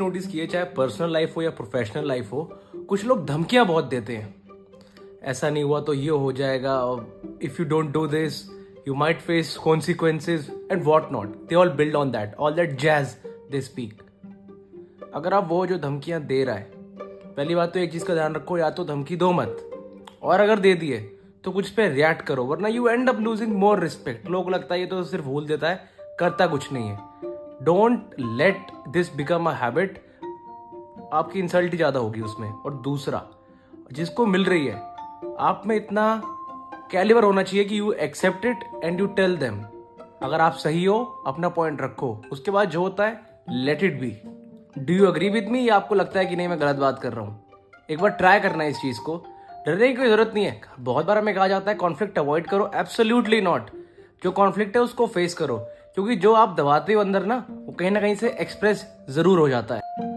Notice किए, चाहे personal life हो या प्रोफेशनल लाइफ हो, कुछ लोग धमकियाँ बहुत देते हैं। ऐसा नहीं हुआ तो ये हो जाएगा if you don't do this you might face consequences and what not they all build on that all that jazz they speak अगर आप वो जो धमकियाँ दे रहा है, पहली बात तो एक चीज़ का ध्यान रखो, या तो धमकी दो मत। और अगर दे दिए तो कुछ पे रिएक्ट करो, वरना you end up losing more respect लोग लगता है ये तो सिर्फ़ भूल देता है, करता कुछ नहीं है। Don't let this become a habit आपकी इंसल्ट ज़्यादा होगी उसमें। और दूसरा, जिसको मिल रही है, आप में इतना कैलिवर होना चाहिए कि you accept it and you tell them अगर आप सही हो, अपना पॉइंट रखो। उसके बाद जो होता है let it be do you agree with me या आपको लगता है कि नहीं, मैं गलत बात कर रहा हूँ? एक बार ट्राई करना है इस चीज़ को। डरने की कोई ज़रूरत नहीं है। बहुत बार हमें कहा जाता है कॉन्फ्लिक्ट अवॉइड करो। एब्सोल्युटली नॉट जो कॉन्फ्लिक्ट है, उसको फेस करो। क्योंकि जो आप दबाते हो अंदर ना, वो कहीं ना कहीं से एक्सप्रेस ज़रूर हो जाता है।